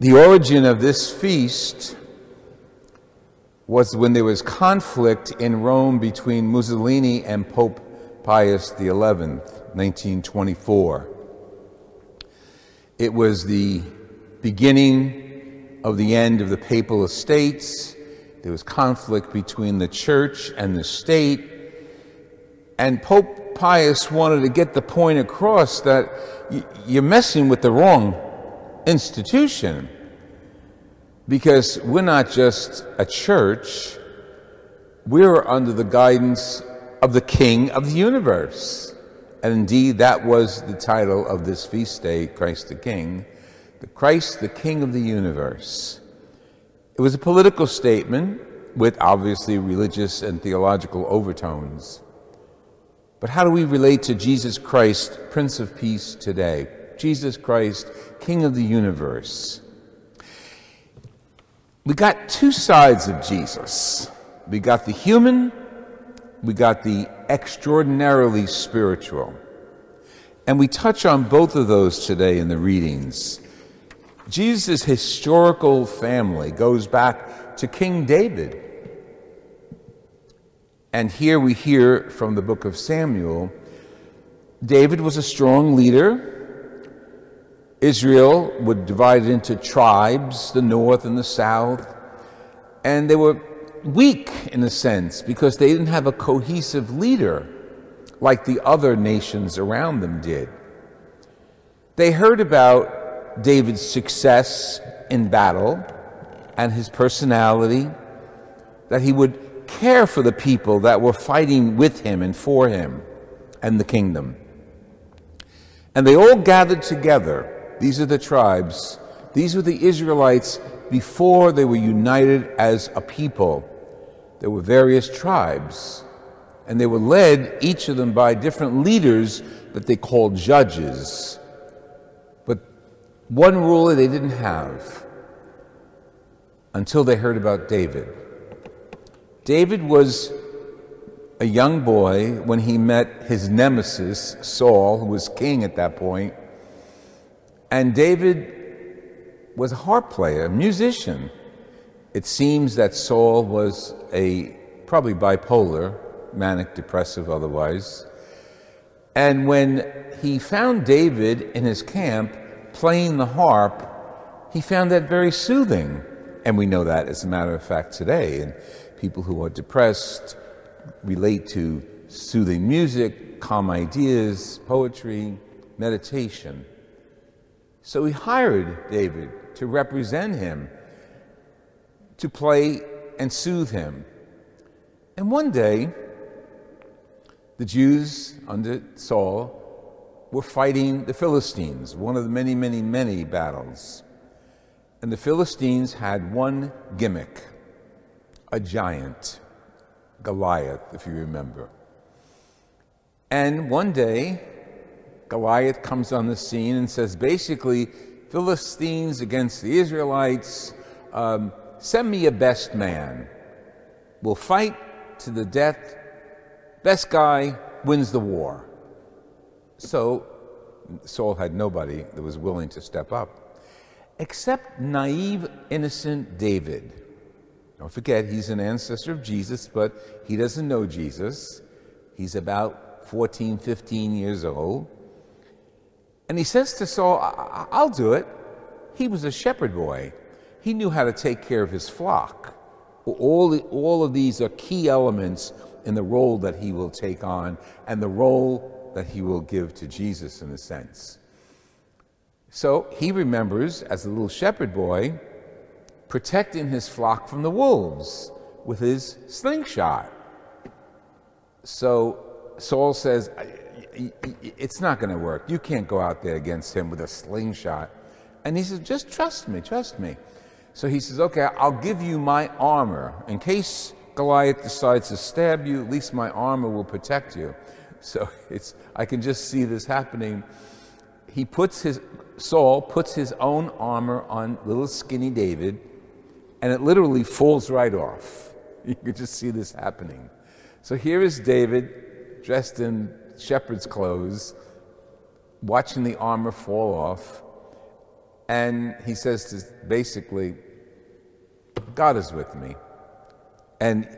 The origin of this feast was when there was conflict in Rome between Mussolini and Pope Pius XI, 1924. It was the beginning of the end of the papal estates. There was conflict between the church and the state. And Pope Pius wanted to get the point across that you're messing with the wrong institution because we're not just a church, we're under the guidance of the King of the universe. And indeed, that was the title of this feast day, Christ the King, the Christ the King of the universe. It was a political statement with obviously religious and theological overtones. But how do we relate to Jesus Christ, Prince of Peace, today? Jesus Christ, King of the universe. We got two sides of Jesus. We got the human, we got the extraordinarily spiritual. And we touch on both of those today in the readings. Jesus' historical family goes back to King David. And here we hear from the book of Samuel David was a strong leader Israel would divide into tribes, the north and the south, and they were weak in a sense because they didn't have a cohesive leader like the other nations around them did. They heard about David's success in battle and his personality, that he would care for the people that were fighting with him and for him and the kingdom. And they all gathered together these are the tribes. These were the Israelites before they were united as a people. There were various tribes, and they were led, each of them, by different leaders that they called judges. But one ruler they didn't have until they heard about David. David was a young boy when he met his nemesis, Saul, who was king at that point. And David was a harp player, a musician. It seems that Saul was a probably bipolar, manic depressive otherwise. And when he found David in his camp playing the harp, he found that very soothing. And we know that as a matter of fact today. And people who are depressed relate to soothing music, calm ideas, poetry, meditation. So he hired David to represent him, to play and soothe him. And one day, the Jews under Saul were fighting the Philistines, one of the many, many, many battles. And the Philistines had one gimmick a giant, Goliath, if you remember. And one day, Goliath comes on the scene and says basically, Philistines against the Israelites, um, send me a best man. We'll fight to the death. Best guy wins the war. So Saul had nobody that was willing to step up, except naive, innocent David. Don't forget, he's an ancestor of Jesus, but he doesn't know Jesus. He's about 14, 15 years old. And he says to Saul, I'll do it. He was a shepherd boy. He knew how to take care of his flock. All, the, all of these are key elements in the role that he will take on and the role that he will give to Jesus in a sense. So he remembers, as a little shepherd boy, protecting his flock from the wolves with his slingshot. So Saul says, it's not going to work. You can't go out there against him with a slingshot. And he says, just trust me, trust me. So he says, okay, I'll give you my armor. In case Goliath decides to stab you, at least my armor will protect you. So it's, I can just see this happening. He puts his, Saul puts his own armor on little skinny David, and it literally falls right off. You can just see this happening. So here is David dressed in shepherd's clothes, watching the armor fall off. And he says to basically, God is with me. And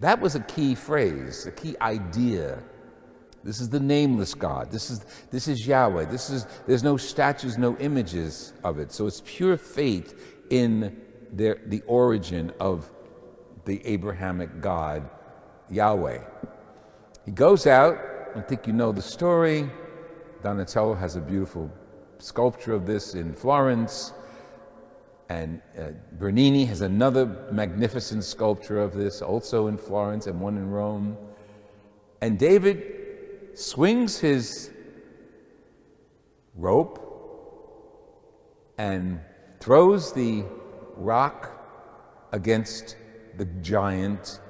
that was a key phrase, a key idea. This is the nameless God. This is, this is Yahweh. This is, there's no statues, no images of it. So it's pure faith in their, the origin of the Abrahamic God, Yahweh. He goes out, I think you know the story. Donatello has a beautiful sculpture of this in Florence. And uh, Bernini has another magnificent sculpture of this, also in Florence, and one in Rome. And David swings his rope and throws the rock against the giant,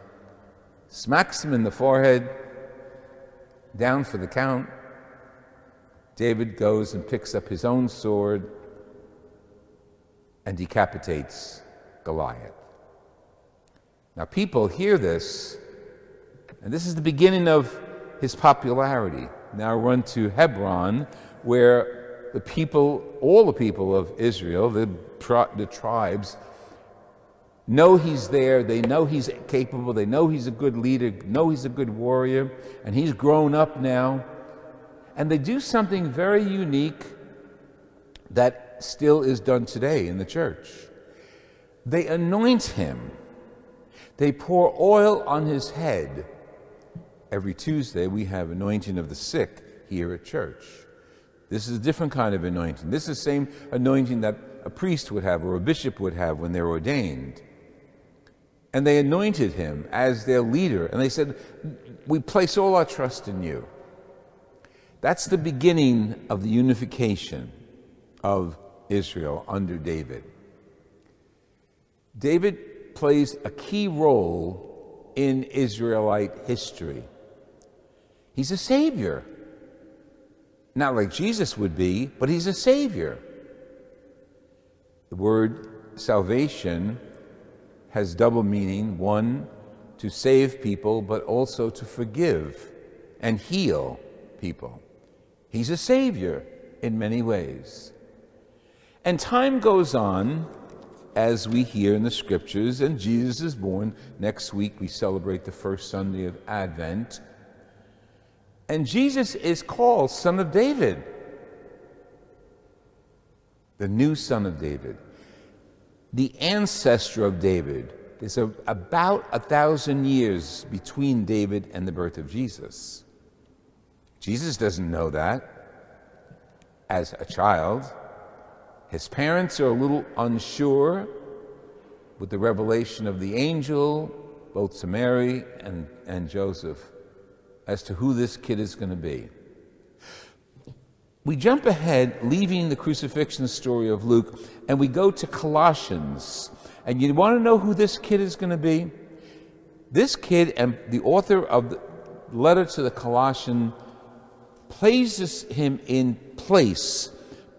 smacks him in the forehead, down for the count. David goes and picks up his own sword and decapitates Goliath. Now, people hear this, and this is the beginning of his popularity. Now, run to Hebron, where the people, all the people of Israel, the, the tribes, know he's there, they know he's capable, they know he's a good leader, know he's a good warrior, and he's grown up now. And they do something very unique that still is done today in the church. They anoint him, they pour oil on his head. Every Tuesday, we have anointing of the sick here at church. This is a different kind of anointing. This is the same anointing that a priest would have or a bishop would have when they're ordained. And they anointed him as their leader. And they said, We place all our trust in you. That's the beginning of the unification of Israel under David. David plays a key role in Israelite history. He's a savior. Not like Jesus would be, but he's a savior. The word salvation has double meaning one, to save people, but also to forgive and heal people. He's a savior in many ways. And time goes on as we hear in the scriptures, and Jesus is born. Next week, we celebrate the first Sunday of Advent. And Jesus is called Son of David, the new Son of David, the ancestor of David. There's a, about a thousand years between David and the birth of Jesus. Jesus doesn't know that as a child. His parents are a little unsure with the revelation of the angel, both to Mary and, and Joseph, as to who this kid is going to be. We jump ahead, leaving the crucifixion story of Luke, and we go to Colossians. And you want to know who this kid is going to be? This kid and the author of the letter to the Colossian places him in place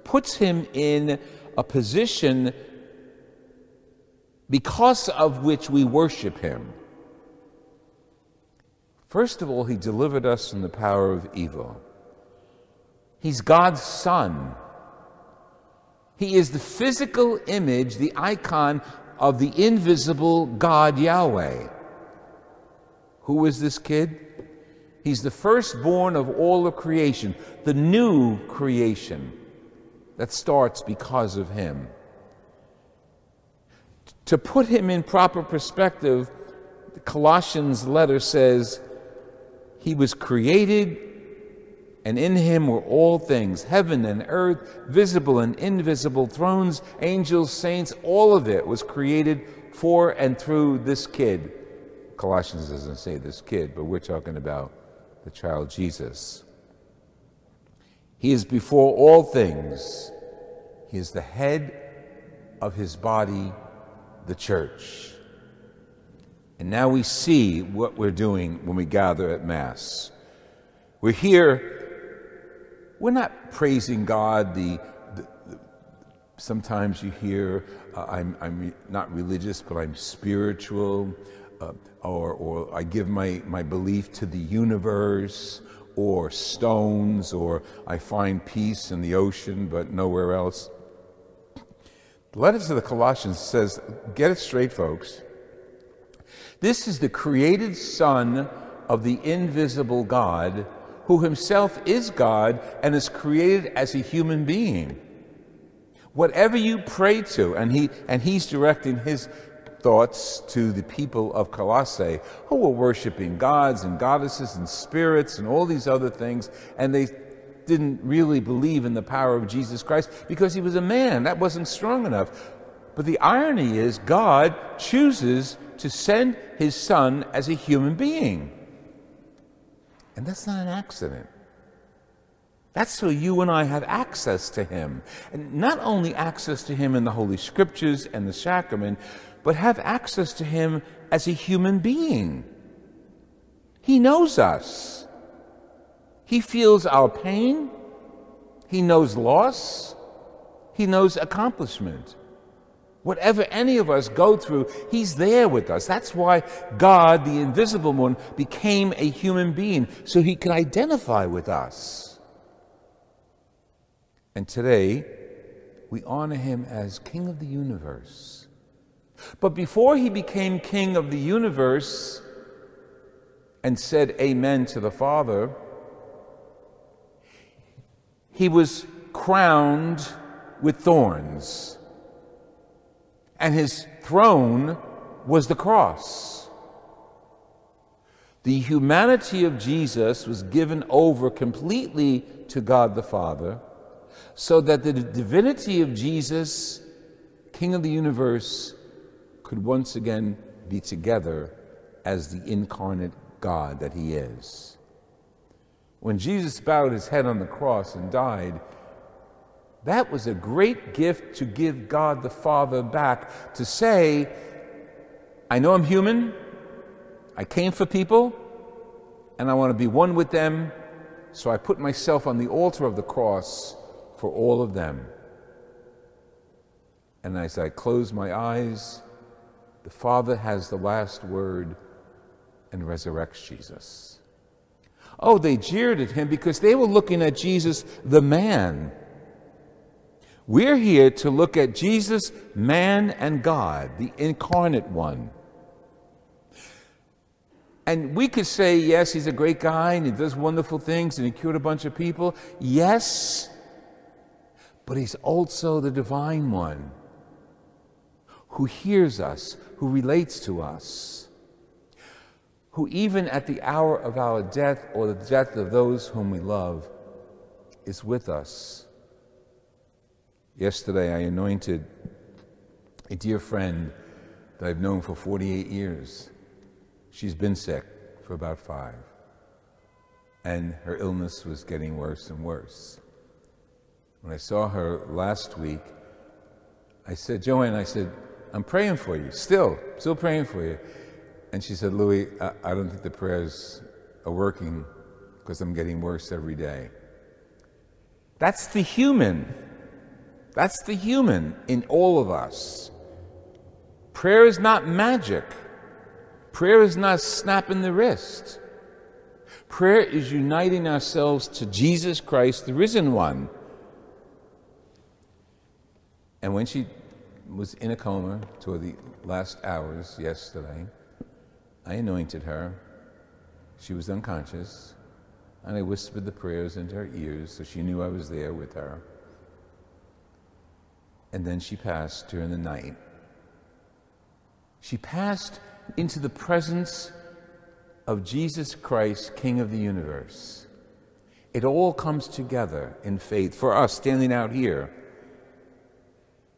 puts him in a position because of which we worship him. First of all, he delivered us from the power of evil. He's God's Son. He is the physical image, the icon of the invisible God Yahweh. Who is this kid? He's the firstborn of all of creation, the new creation that starts because of him. To put him in proper perspective, the Colossians letter says, He was created, and in him were all things, heaven and earth, visible and invisible, thrones, angels, saints, all of it was created for and through this kid. Colossians doesn't say this kid, but we're talking about the child Jesus. He is before all things. He is the head of his body, the church. And now we see what we're doing when we gather at Mass. We're here, we're not praising God. The, the, the sometimes you hear, uh, I'm, I'm not religious, but I'm spiritual, uh, or, or I give my, my belief to the universe, or stones, or I find peace in the ocean but nowhere else. The letter to the Colossians says, get it straight, folks. This is the created Son of the invisible God, who himself is God and is created as a human being. Whatever you pray to, and, he, and he's directing his thoughts to the people of Colossae who were worshiping gods and goddesses and spirits and all these other things, and they didn't really believe in the power of Jesus Christ because he was a man. That wasn't strong enough. But the irony is, God chooses to send his son as a human being. And that's not an accident. That's so you and I have access to him. And not only access to him in the Holy Scriptures and the sacrament, but have access to him as a human being. He knows us. He feels our pain. He knows loss. He knows accomplishment. Whatever any of us go through, He's there with us. That's why God, the invisible one, became a human being, so He could identify with us. And today, we honor Him as King of the universe. But before He became King of the universe and said Amen to the Father, He was crowned with thorns and his throne was the cross. The humanity of Jesus was given over completely to God the Father, so that the divinity of Jesus, King of the universe, could once again be together as the incarnate God that he is. When Jesus bowed his head on the cross and died, that was a great gift to give God the Father back to say, I know I'm human, I came for people, and I want to be one with them, so I put myself on the altar of the cross for all of them. And as I close my eyes, the Father has the last word and resurrects Jesus. Oh, they jeered at him because they were looking at Jesus, the man we're here to look at Jesus, man and God, the incarnate one. And we could say, yes, he's a great guy and he does wonderful things and he cured a bunch of people. Yes, but he's also the divine one who hears us, who relates to us, who even at the hour of our death or the death of those whom we love is with us Yesterday, I anointed a dear friend that I've known for 48 years. She's been sick for about five, and her illness was getting worse and worse. When I saw her last week, I said, Joanne, I said, I'm praying for you, still, still praying for you. And she said, Louis, I, I don't think the prayers are working because I'm getting worse every day. That's the human. That's the human in all of us. Prayer is not magic. Prayer is not snapping the wrist. Prayer is uniting ourselves to Jesus Christ, the risen one. And when she was in a coma toward the last hours yesterday, I anointed her. She was unconscious, and I whispered the prayers into her ears so she knew I was there with her and then she passed during the night. She passed into the presence of Jesus Christ, King of the universe. It all comes together in faith for us standing out here.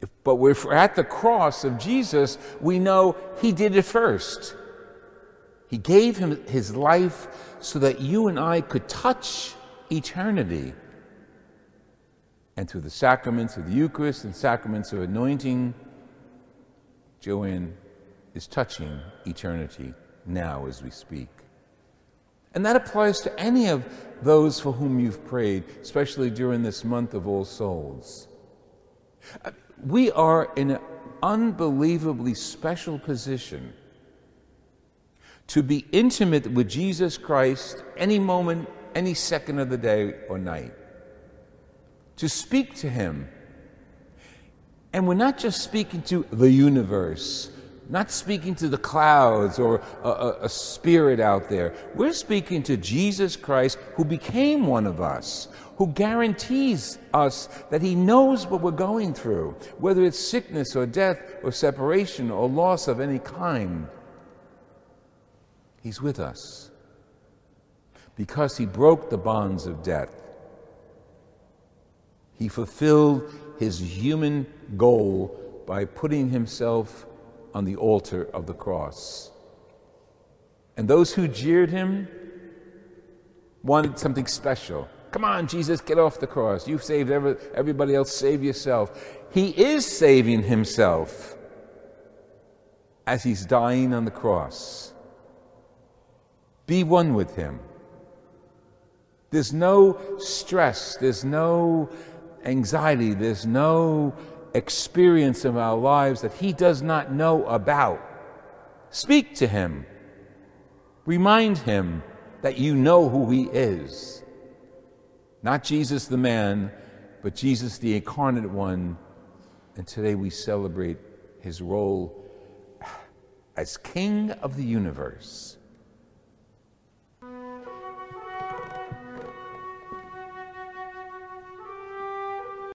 If, but if we're at the cross of Jesus, we know He did it first. He gave him His life so that you and I could touch eternity and through the sacraments of the Eucharist and sacraments of anointing, Joanne is touching eternity now as we speak. And that applies to any of those for whom you've prayed, especially during this month of All Souls. We are in an unbelievably special position to be intimate with Jesus Christ any moment any second of the day or night. To speak to Him. And we're not just speaking to the universe, not speaking to the clouds or a, a, a, spirit out there. We're speaking to Jesus Christ who became one of us, who guarantees us that He knows what we're going through, whether it's sickness or death or separation or loss of any kind. He's with us because He broke the bonds of death. He fulfilled His human goal by putting Himself on the altar of the cross. And those who jeered him wanted something special. Come on, Jesus, get off the cross. You've saved every, everybody else, save yourself. He is saving himself as he's dying on the cross. Be one with him. There's no stress, there's no anxiety, there's no experience of our lives that He does not know about. Speak to Him. Remind Him that you know who He is. Not Jesus the man, but Jesus the incarnate one. And today we celebrate His role as King of the universe.